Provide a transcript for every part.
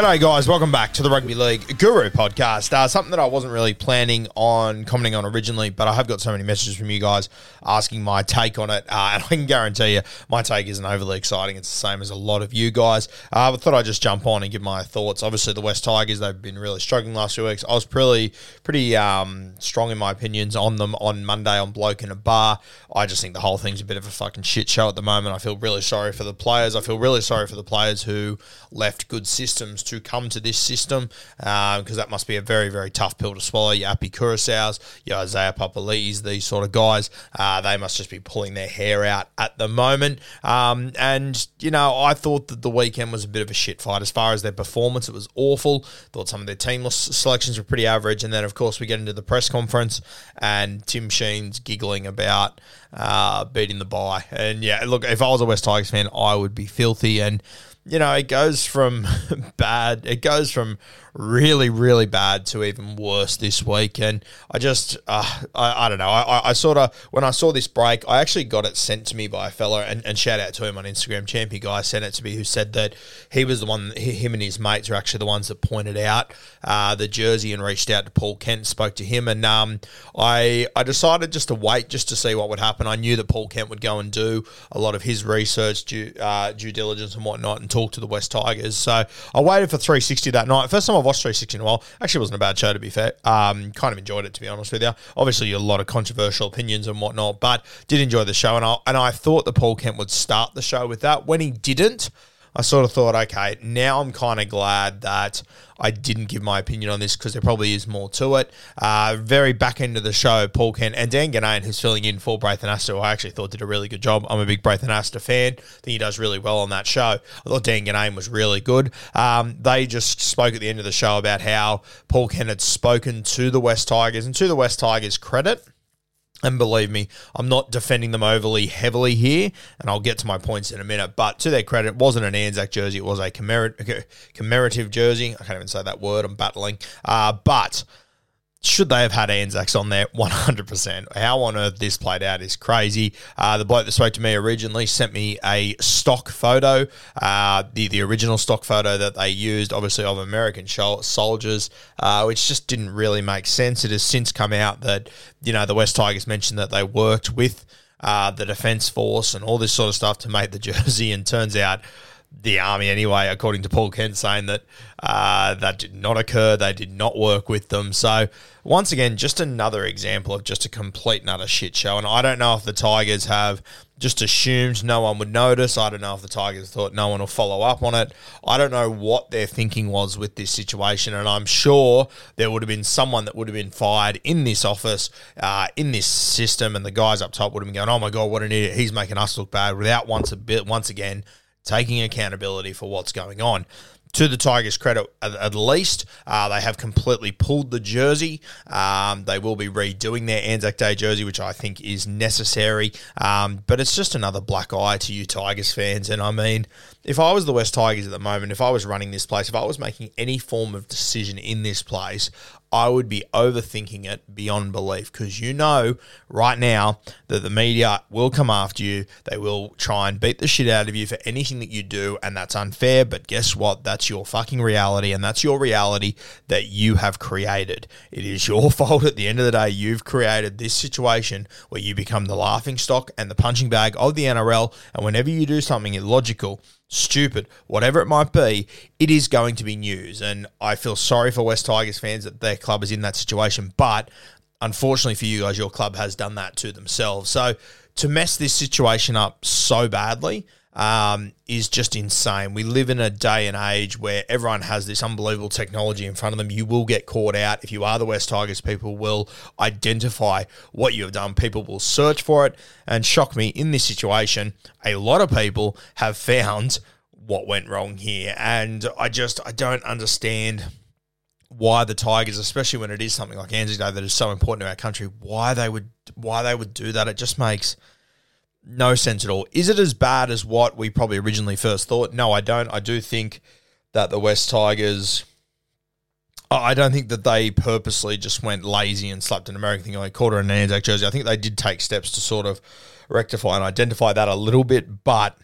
G'day, guys. Welcome back to the Rugby League Guru podcast. Uh, something that I wasn't really planning on commenting on originally, but I have got so many messages from you guys asking my take on it. Uh, and I can guarantee you, my take isn't overly exciting. It's the same as a lot of you guys. Uh, but thought I'd just jump on and give my thoughts. Obviously, the West Tigers, they've been really struggling last few weeks. I was pretty, pretty um, strong in my opinions on them on Monday on Bloke in a Bar. I just think the whole thing's a bit of a fucking shit show at the moment. I feel really sorry for the players. I feel really sorry for the players who left good systems to come to this system because that must be a very, very tough pill to swallow. Your Api Koroisau's, your Isaiah Papali's, these sort of guys, uh, they must just be pulling their hair out at the moment. Um, and, you know, I thought that the weekend was a bit of a shit fight. As far as their performance, it was awful. Thought some of their team selections were pretty average. And then, of course, we get into the press conference and Tim Sheens giggling about uh, beating the bye. And, yeah, look, if I was a West Tigers fan, I would be filthy. And, you know, it goes from bad, it goes from really, really bad to even worse this week. And I just, uh, I, I don't know. I, I sort of, when I saw this break, I actually got it sent to me by a fellow, and, and shout out to him on Instagram. Champion guy sent it to me who said that he was the one, him and his mates are actually the ones that pointed out uh, the jersey and reached out to Paul Kent, spoke to him. And um, I, I decided just to wait just to see what would happen. I knew that Paul Kent would go and do a lot of his research, due, uh, due diligence, and whatnot, and talk to the West Tigers. So I waited for 360 that night. First time I've watched 360 in a while. Actually, wasn't a bad show to be fair. Um, kind of enjoyed it to be honest with you. Obviously, a lot of controversial opinions and whatnot, but did enjoy the show. And I and I thought that Paul Kent would start the show with that. When he didn't, I sort of thought, okay, now I'm kind of glad that I didn't give my opinion on this because there probably is more to it. Uh, very back end of the show, Paul Kent and Dan Ginnane, who's filling in for Braith Anasta, I actually thought did a really good job. I'm a big Braith Anasta fan. I think he does really well on that show. I thought Dan Ginnane was really good. Um, they just spoke at the end of the show about how Paul Kent had spoken to the West Tigers, and to the West Tigers' credit, and believe me, I'm not defending them overly heavily here, and I'll get to my points in a minute. But to their credit, it wasn't an Anzac jersey; it was a commemorative, jersey. I can't even say that word. I'm battling. Uh, but should they have had Anzacs on there? 100%. How on earth this played out is crazy. Uh, the bloke that spoke to me originally sent me a stock photo, uh, the, the original stock photo that they used, obviously, of American soldiers, uh, which just didn't really make sense. It has since come out that, you know, the West Tigers mentioned that they worked with uh, the Defence Force and all this sort of stuff to make the jersey, and turns out the army anyway, according to Paul Kent, saying that uh, that did not occur. They did not work with them. So once again, just another example of just a complete and utter shit show. And I don't know if the Tigers have just assumed no one would notice. I don't know if the Tigers thought no one will follow up on it. I don't know what their thinking was with this situation. And I'm sure there would have been someone that would have been fired in this office, uh, in this system, and the guys up top would have been going, "Oh my god, what an idiot! He's making us look bad." Without once a bit, once again taking accountability for what's going on. To the Tigers' credit, at, least, uh, they have completely pulled the jersey. Um, they will be redoing their Anzac Day jersey, which I think is necessary. Um, but it's just another black eye to you Tigers fans. And I mean, if I was the West Tigers at the moment, if I was running this place, if I was making any form of decision in this place, I would be overthinking it beyond belief because you know right now that the media will come after you. They will try and beat the shit out of you for anything that you do, and that's unfair. But guess what? That's your fucking reality, and that's your reality that you have created. It is your fault at the end of the day. You've created this situation where you become the laughing stock and the punching bag of the NRL, and whenever you do something illogical, stupid, whatever it might be, it is going to be news. And I feel sorry for West Tigers fans that their club is in that situation. But unfortunately for you guys, your club has done that to themselves. So to mess this situation up so badly, um, is just insane. We live in a day and age where everyone has this unbelievable technology in front of them. You will get caught out. If you are the West Tigers, people will identify what you have done. People will search for it. And shock me, in this situation, a lot of people have found what went wrong here. And I just, I don't understand why the Tigers, especially when it is something like Anzac Day that is so important to our country, why they would, why they would do that. It just makes no sense at all. Is it as bad as what we probably originally first thought? No, I don't. I do think that the West Tigers. I don't think that they purposely just went lazy and slapped an American thing like quarter an Anzac jersey. I think they did take steps to sort of rectify and identify that a little bit, but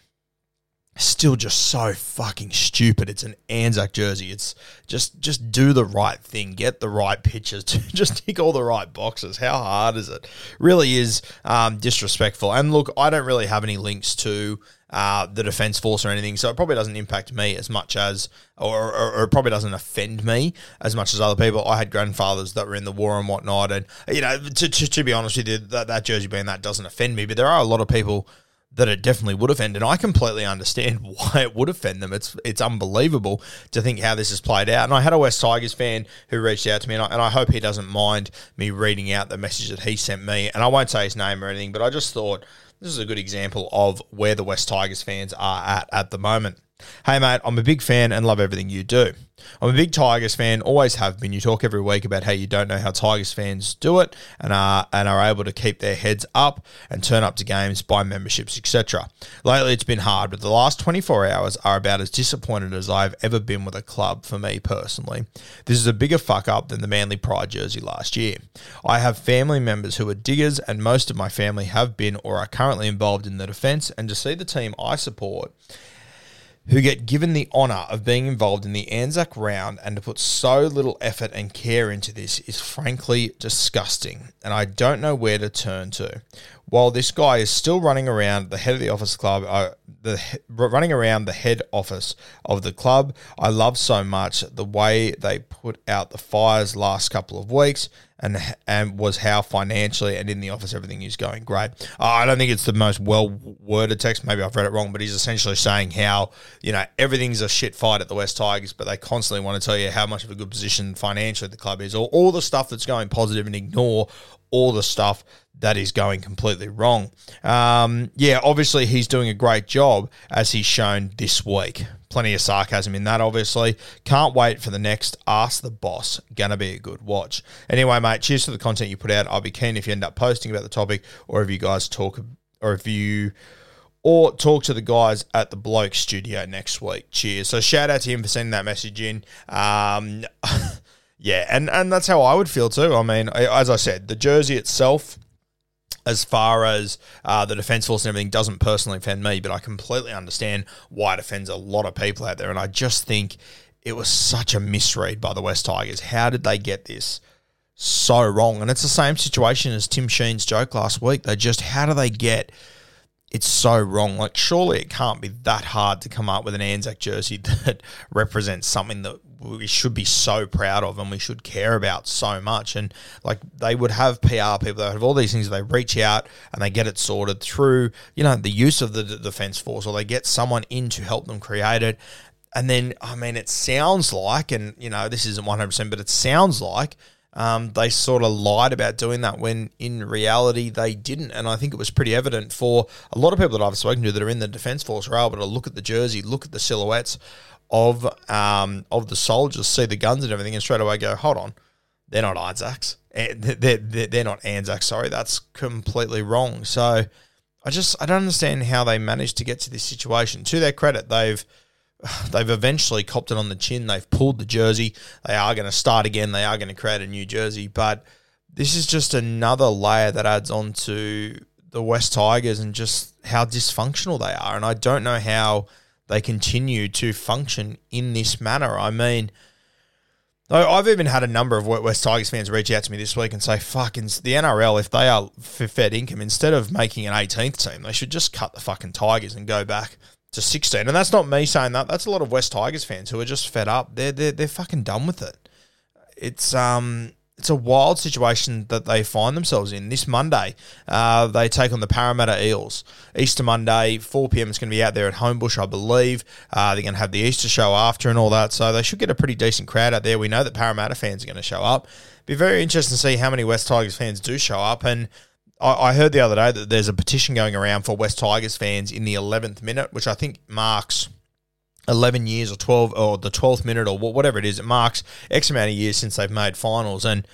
still just so fucking stupid. It's an Anzac jersey. It's just just do the right thing, get the right pictures, just tick all the right boxes. How hard is it? Really is um, disrespectful. And look, I don't really have any links to uh, the defense force or anything, so it probably doesn't impact me as much as, or, or, or, it probably doesn't offend me as much as other people. I had grandfathers that were in the war and whatnot, and you know, to, to, to be honest with you, that, that jersey being that doesn't offend me. But there are a lot of people that it definitely would offend, and I completely understand why it would offend them. It's it's unbelievable to think how this has played out. And I had a West Tigers fan who reached out to me, and I, and I hope he doesn't mind me reading out the message that he sent me. And I won't say his name or anything, but I just thought this is a good example of where the West Tigers fans are at at the moment. Hey, mate, I'm a big fan and love everything you do. I'm a big Tigers fan, always have been. You talk every week about how you don't know how Tigers fans do it and are and are able to keep their heads up and turn up to games, buy memberships, etc. Lately, it's been hard, but the last 24 hours are about as disappointed as I've ever been with a club for me personally. This is a bigger fuck up than the Manly Pride jersey last year. I have family members who are diggers, and most of my family have been or are currently involved in the defence, and to see the team I support who get given the honour of being involved in the Anzac round and to put so little effort and care into this is frankly disgusting, and I don't know where to turn to. While this guy is still running around the head of the office club, uh, the running around the head office of the club, I love so much the way they put out the fires last couple of weeks and and was how financially and in the office everything is going great. Uh, I don't think it's the most well worded text. Maybe I've read it wrong, but he's essentially saying how you know everything's a shit fight at the West Tigers, but they constantly want to tell you how much of a good position financially the club is, or all the stuff that's going positive, and ignore all the stuff that is going completely wrong. Um, yeah, obviously he's doing a great job as he's shown this week. Plenty of sarcasm in that, obviously. Can't wait for the next Ask the Boss. Gonna be a good watch. Anyway, mate, cheers for the content you put out. I'll be keen if you end up posting about the topic or if you guys talk, or if you or talk to the guys at the Bloke Studio next week. Cheers. So shout out to him for sending that message in. Um, yeah, and and that's how I would feel too. I mean, as I said, the jersey itself as far as uh, the defense force and everything doesn't personally offend me, but I completely understand why it offends a lot of people out there. And I just think it was such a misread by the West Tigers. How did they get this so wrong? And it's the same situation as Tim Sheens' joke last week. They just, how do they get it's so wrong. Like, surely it can't be that hard to come up with an Anzac jersey that represents something that we should be so proud of and we should care about so much. And like, they would have PR people that have all these things. They reach out and they get it sorted through, you know, the use of the d- defense force, or they get someone in to help them create it. And then, I mean, it sounds like, and you know, this isn't one hundred percent, but it sounds like um, they sort of lied about doing that when in reality they didn't. And I think it was pretty evident for a lot of people that I've spoken to that are in the Defence Force are able to look at the jersey, look at the silhouettes of um, of the soldiers, see the guns and everything, and straight away go, hold on, they're not Anzacs. Eh, they're, they're, they're not Anzacs, sorry. That's completely wrong. So I just, I don't understand how they managed to get to this situation. To their credit, they've they've eventually copped it on the chin. They've pulled the jersey. They are going to start again. They are going to create a new jersey. But this is just another layer that adds on to the West Tigers and just how dysfunctional they are. And I don't know how they continue to function in this manner. I mean, I've even had a number of West Tigers fans reach out to me this week and say, fucking the NRL, if they are fed income, instead of making an 18th team, they should just cut the fucking Tigers and go back to 16. And that's not me saying that. That's a lot of West Tigers fans who are just fed up. They're, they're, they're fucking done with it. It's, um, it's a wild situation that they find themselves in. This Monday, uh, they take on the Parramatta Eels. Easter Monday, 4 p.m. It's going to be out there at Homebush, I believe. Uh, they're going to have the Easter show after and all that, so they should get a pretty decent crowd out there. We know that Parramatta fans are going to show up. Be very interesting to see how many West Tigers fans do show up. And I, I heard the other day that there's a petition going around for West Tigers fans in the 11th minute, which I think marks 11 years or 12 or the 12th minute or whatever it is, it marks X amount of years since they've made finals. And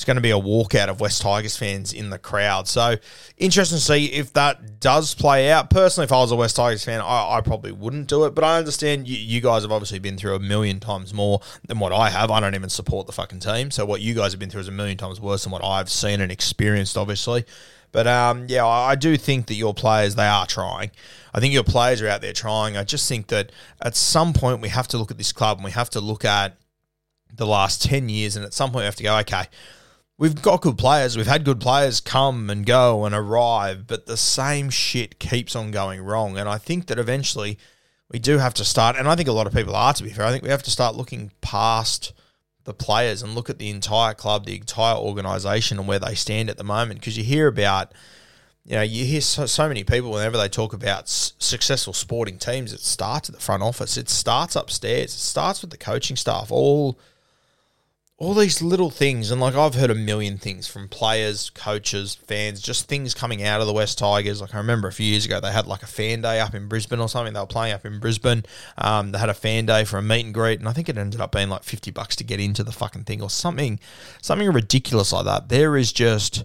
it's going to be a walkout of West Tigers fans in the crowd. So interesting to see if that does play out. Personally, if I was a West Tigers fan, I, I probably wouldn't do it. But I understand you, you, guys have obviously been through a million times more than what I have. I don't even support the fucking team. So what you guys have been through is a million times worse than what I've seen and experienced, obviously. But um, yeah, I do think that your players they are trying. I think your players are out there trying. I just think that at some point we have to look at this club and we have to look at the last ten years, and at some point we have to go, okay, we've got good players. We've had good players come and go and arrive, but the same shit keeps on going wrong. And I think that eventually we do have to start, and I think a lot of people are, to be fair, I think we have to start looking past the players and look at the entire club, the entire organisation, and where they stand at the moment. Because you hear about, you know, you hear so, so many people whenever they talk about s- successful sporting teams, it starts at the front office, it starts upstairs, it starts with the coaching staff, all all these little things, and like I've heard a million things from players, coaches, fans, just things coming out of the West Tigers. Like I remember a few years ago, they had like a fan day up in Brisbane or something. They were playing up in Brisbane. Um, they had a fan day for a meet and greet, and I think it ended up being like fifty bucks to get into the fucking thing or something, something ridiculous like that. There is just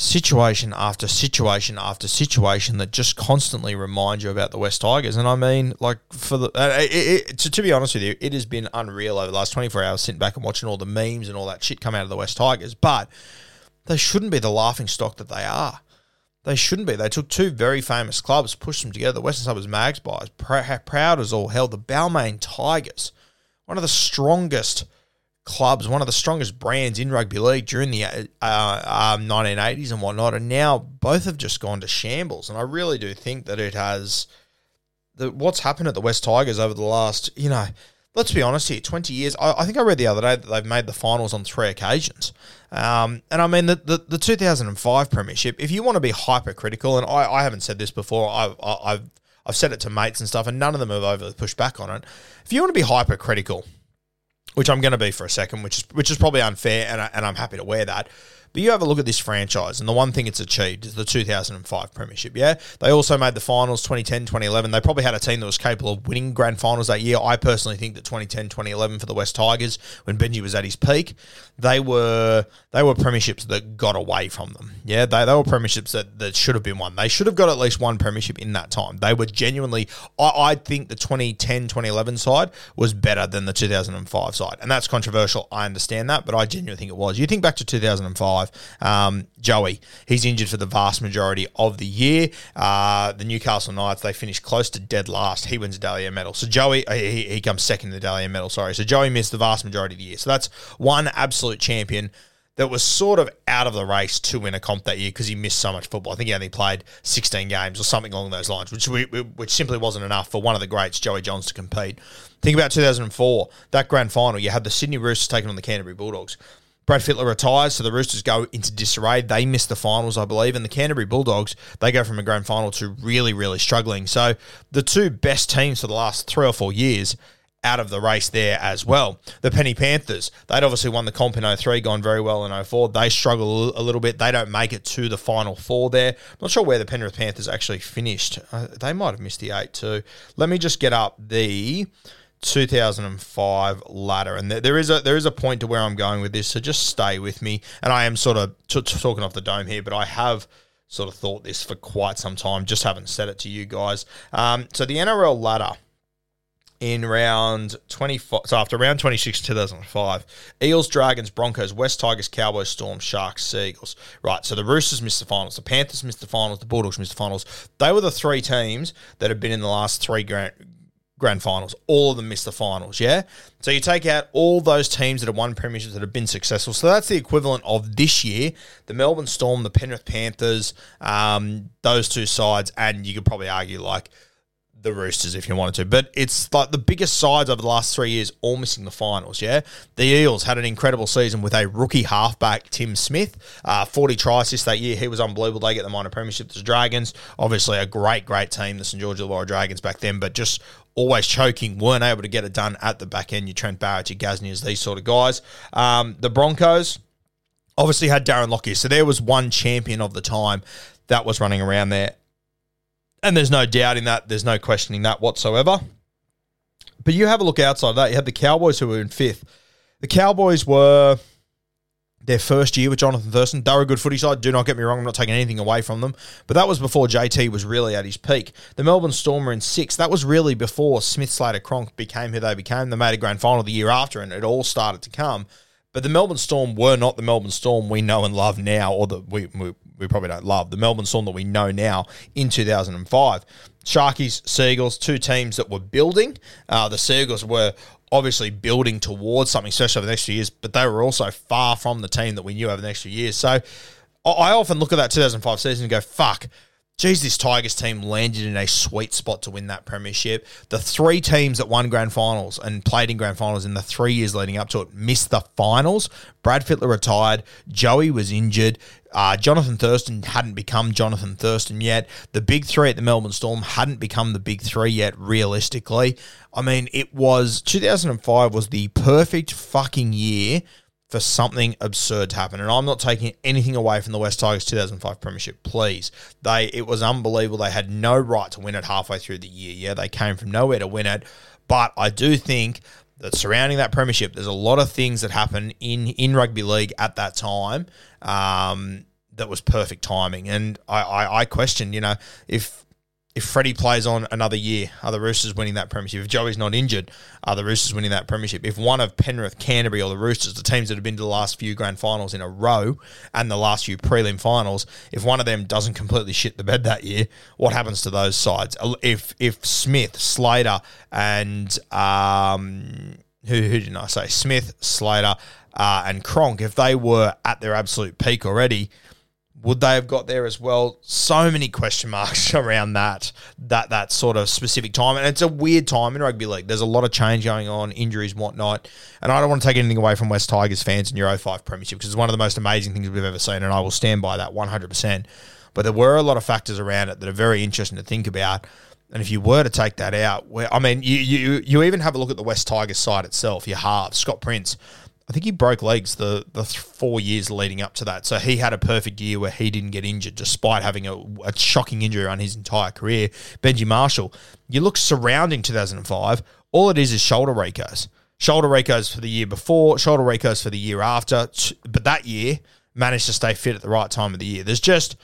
situation after situation after situation that just constantly remind you about the West Tigers. And I mean, like for the uh, it, it, to, to be honest with you, it has been unreal over the last twenty four hours sitting back and watching all the memes and all that shit come out of the West Tigers. But they shouldn't be the laughing stock that they are. They shouldn't be. They took two very famous clubs, pushed them together. The Western Suburbs Magpies, pr- proud as all hell. The Balmain Tigers, one of the strongest clubs, one of the strongest brands in rugby league during the uh, uh, 1980s and whatnot, and now both have just gone to shambles. And I really do think that it has the what's happened at the West Tigers over the last, you know, let's be honest here, 20 years. I, I think I read the other day that they've made the finals on three occasions. Um, and I mean, the, the, the 2005 Premiership, if you want to be hypercritical, and I, I haven't said this before, I've, I've, I've said it to mates and stuff, and none of them have overly pushed back on it. If you want to be hypercritical, which I'm going to be for a second, which is which is probably unfair, and, I, and I'm happy to wear that. But you have a look at this franchise, and the one thing it's achieved is the 2005 Premiership. Yeah, they also made the finals 2010, 2011. They probably had a team that was capable of winning grand finals that year. I personally think that 2010, 2011 for the West Tigers, when Benji was at his peak, they were they were premierships that got away from them. Yeah, they, they were premierships that, that should have been won. They should have got at least one premiership in that time. They were genuinely, I, I think the 2010, 2011 side was better than the 2005 side. And that's controversial. I understand that, but I genuinely think it was. You think back to 2005, um, Joey, he's injured for the vast majority of the year. Uh, the Newcastle Knights, they finished close to dead last. He wins a Dally M medal. So Joey, he, he comes second in the Dally M medal, sorry. So Joey missed the vast majority of the year. So that's one absolute champion that was sort of out of the race to win a comp that year because he missed so much football. I think he only played 16 games or something along those lines, which we, which simply wasn't enough for one of the greats, Joey Johns, to compete. Think about 2004, that grand final. You had the Sydney Roosters taking on the Canterbury Bulldogs. Brad Fittler retires, so the Roosters go into disarray. They miss the finals, I believe, and the Canterbury Bulldogs they go from a grand final to really, really struggling. So the two best teams for the last three or four years out of the race there as well. The Penny Panthers, they'd obviously won the comp in 03, gone very well in 04. They struggle a little bit. They don't make it to the final four there. I'm not sure where the Penrith Panthers actually finished. Uh, they might have missed the eight too. Let me just get up the 2005 ladder, and there is a there is a point to where I'm going with this. So just stay with me. And I am sort of t- t- talking off the dome here, but I have sort of thought this for quite some time. Just haven't said it to you guys. Um, so the NRL ladder in round 25. So after round 26, 2005, Eels, Dragons, Broncos, West Tigers, Cowboys, Storm, Sharks, Seagulls. Right, so the Roosters missed the finals, the Panthers missed the finals, the Bulldogs missed the finals. They were the three teams that have been in the last three grand, grand finals. All of them missed the finals, yeah? So you take out all those teams that have won premierships that have been successful. So that's the equivalent of this year the Melbourne Storm, the Penrith Panthers, um, those two sides, and you could probably argue like the Roosters if you wanted to. But it's like the biggest sides over the last three years all missing the finals, yeah? The Eels had an incredible season with a rookie halfback, Tim Smith. Uh, 40 tries this that year. He was unbelievable. They get the minor premiership. The Dragons, obviously a great, great team, the St. George Illawarra Dragons back then, but just always choking, weren't able to get it done at the back end. Your Trent Barrett, your Gasniers, these sort of guys. Um, the Broncos obviously had Darren Lockyer. So there was one champion of the time that was running around there. And there's no doubting that. There's no questioning that whatsoever. But you have a look outside of that. You had the Cowboys who were in fifth. The Cowboys were their first year with Jonathan Thurston. They were a good footy side. Do not get me wrong. I'm not taking anything away from them. But that was before JT was really at his peak. The Melbourne Storm were in six. That was really before Smith Slater Cronk became who they became. They made a grand final the year after, and it all started to come. But the Melbourne Storm were not the Melbourne Storm we know and love now, or that we, we, we probably don't love. The Melbourne Storm that we know now in 2005. Sharkies, Seagulls, two teams that were building. Uh, the Seagulls were obviously building towards something special over the next few years, but they were also far from the team that we knew over the next few years. So I often look at that 2005 season and go, fuck, geez, this Tigers team landed in a sweet spot to win that premiership. The three teams that won grand finals and played in grand finals in the three years leading up to it missed the finals. Brad Fittler retired. Joey was injured. Uh, Jonathan Thurston hadn't become Jonathan Thurston yet. The big three at the Melbourne Storm hadn't become the big three yet, realistically. I mean, it was 2005 was the perfect fucking year for something absurd to happen. And I'm not taking anything away from the West Tigers 2005 premiership, please. They it was unbelievable. They had no right to win it halfway through the year. Yeah, they came from nowhere to win it. But I do think that surrounding that premiership, there's a lot of things that happen in in rugby league at that time um, that was perfect timing. And I, I, I question, you know, if if Freddie plays on another year, are the Roosters winning that premiership? If Joey's not injured, are the Roosters winning that premiership? If one of Penrith, Canterbury, or the Roosters, the teams that have been to the last few grand finals in a row and the last few prelim finals, if one of them doesn't completely shit the bed that year, what happens to those sides? If if Smith, Slater, and um, who who didn't I say? Smith, Slater, uh, and Cronk, if they were at their absolute peak already would they have got there as well? So many question marks around that that that sort of specific time, and it's a weird time in rugby league. There's a lot of change going on, injuries, and whatnot. And I don't want to take anything away from West Tigers fans in Euro 05 premiership because it's one of the most amazing things we've ever seen, and I will stand by that 100. percent But there were a lot of factors around it that are very interesting to think about. And if you were to take that out, where I mean, you you you even have a look at the West Tigers side itself. Your half Scott Prince I think he broke legs the the four years leading up to that. So he had a perfect year where he didn't get injured, despite having a, a shocking injury on his entire career. Benji Marshall, you look surrounding 2005, all it is is shoulder recos. Shoulder recos for the year before, shoulder recos for the year after, but that year managed to stay fit at the right time of the year. There's just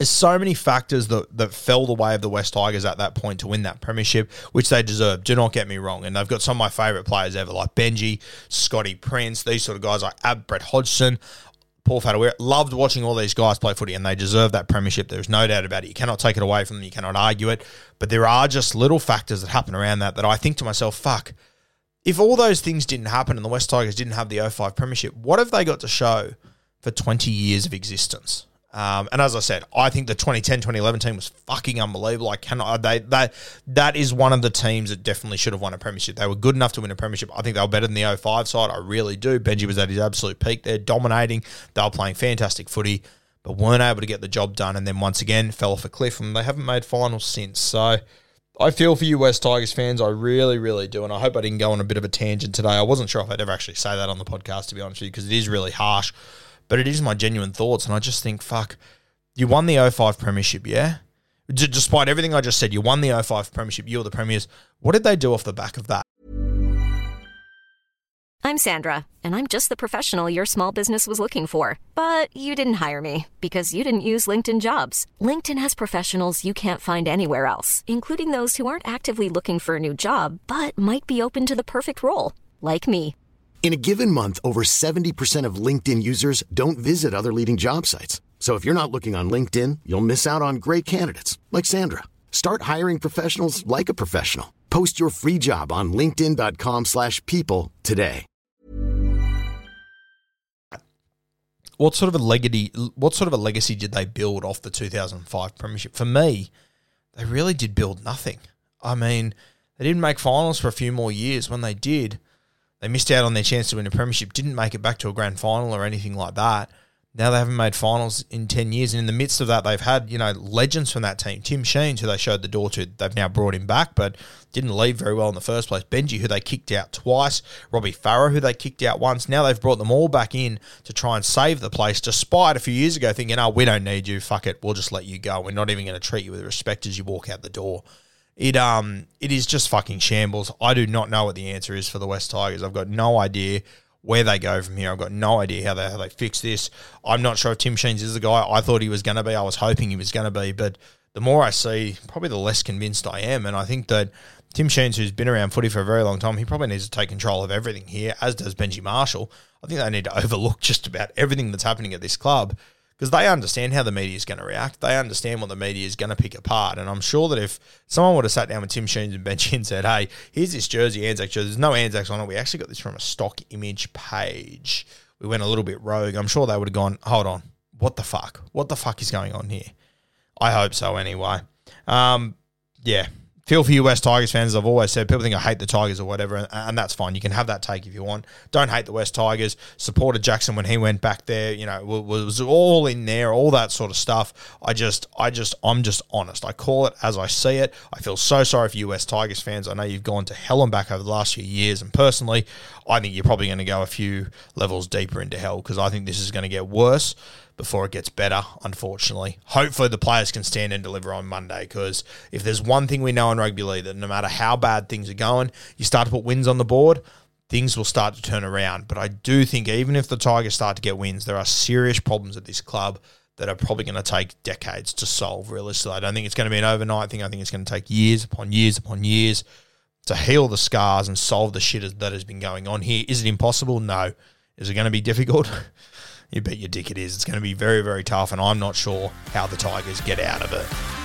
there's so many factors that, that fell the way of the West Tigers at that point to win that premiership, which they deserve. Do not get me wrong. And they've got some of my favourite players ever, like Benji, Scotty Prince, these sort of guys like Ab Brett Hodgson. Paul Whatuira. Loved watching all these guys play footy, and they deserve that premiership. There's no doubt about it. You cannot take it away from them. You cannot argue it. But there are just little factors that happen around that that I think to myself, fuck, if all those things didn't happen and the West Tigers didn't have the 05 premiership, what have they got to show for 20 years of existence? Um, and as I said, I think the 2010 2011 team was fucking unbelievable. I cannot, they, that, that is one of the teams that definitely should have won a premiership. They were good enough to win a premiership. I think they were better than the 05 side. I really do. Benji was at his absolute peak there, dominating. They were playing fantastic footy, but weren't able to get the job done. And then once again, fell off a cliff, and they haven't made finals since. So I feel for you, West Tigers fans. I really, really do. And I hope I didn't go on a bit of a tangent today. I wasn't sure if I'd ever actually say that on the podcast, to be honest with you, because it is really harsh but it is my genuine thoughts. And I just think, fuck, you won the 05 Premiership, yeah? D- despite everything I just said, you won the 05 Premiership, you were the Premiers. What did they do off the back of that? I'm Sandra, and I'm just the professional your small business was looking for. But you didn't hire me because you didn't use LinkedIn jobs. LinkedIn has professionals you can't find anywhere else, including those who aren't actively looking for a new job but might be open to the perfect role, like me. In a given month, over 70% of LinkedIn users don't visit other leading job sites. So if you're not looking on LinkedIn, you'll miss out on great candidates like Sandra. Start hiring professionals like a professional. Post your free job on linkedin.com/people today. what sort of a legacy what sort of a legacy did they build off the 2005 premiership for me they really did build nothing i mean they didn't make finals for a few more years when they did they missed out on their chance to win a premiership didn't make it back to a grand final or anything like that. Now they haven't made finals in 10 years and in the midst of that they've had you know legends from that team. Tim sheens who they showed the door to they've now brought him back but didn't leave very well in the first place. Benji who they kicked out twice. Robbie Farah who they kicked out once. Now they've brought them all back in to try and save the place despite a few years ago thinking oh we don't need you. Fuck it. We'll just let you go. We're not even going to treat you with respect as you walk out the door it um it is just fucking shambles i do not know what the answer is for the west tigers i've got no idea where they go from here. I've got no idea how they how they fix this. I'm not sure if Tim Sheens is the guy I thought he was going to be. I was hoping he was going to be, but the more I see, probably the less convinced I am. And I think that Tim Sheens, who's been around footy for a very long time, he probably needs to take control of everything here, as does Benji Marshall. I think they need to overlook just about everything that's happening at this club because they understand how the media is going to react. They understand what the media is going to pick apart. And I'm sure that if someone would have sat down with Tim Sheens and Benji and said, hey, here's this jersey, Anzac jersey, there's no Anzacs on it. We actually got this from a stock image page. We went a little bit rogue. I'm sure they would have gone, hold on, what the fuck? What the fuck is going on here? I hope so anyway. Um, yeah, feel for West Tigers fans. I've always said, people think I hate the Tigers or whatever, and, and, that's fine. You can have that take if you want. Don't hate the West Tigers. Supported Jackson when he went back there. You know, was, all in there, all that sort of stuff. I just, I just, I'm just honest. I call it as I see it. I feel so sorry for West Tigers fans. I know you've gone to hell and back over the last few years, and personally, I think you're probably going to go a few levels deeper into hell because I think this is going to get worse before it gets better, unfortunately. Hopefully, the players can stand and deliver on Monday because if there's one thing we know in rugby league, that no matter how bad things are going, you start to put wins on the board, things will start to turn around. But I do think even if the Tigers start to get wins, there are serious problems at this club that are probably going to take decades to solve, realistically. I don't think it's going to be an overnight thing. I think it's going to take years upon years upon years to heal the scars and solve the shit that has been going on here. Is it impossible? No. Is it going to be difficult? you bet your dick it is. It's going to be very, very tough, and I'm not sure how the Tigers get out of it.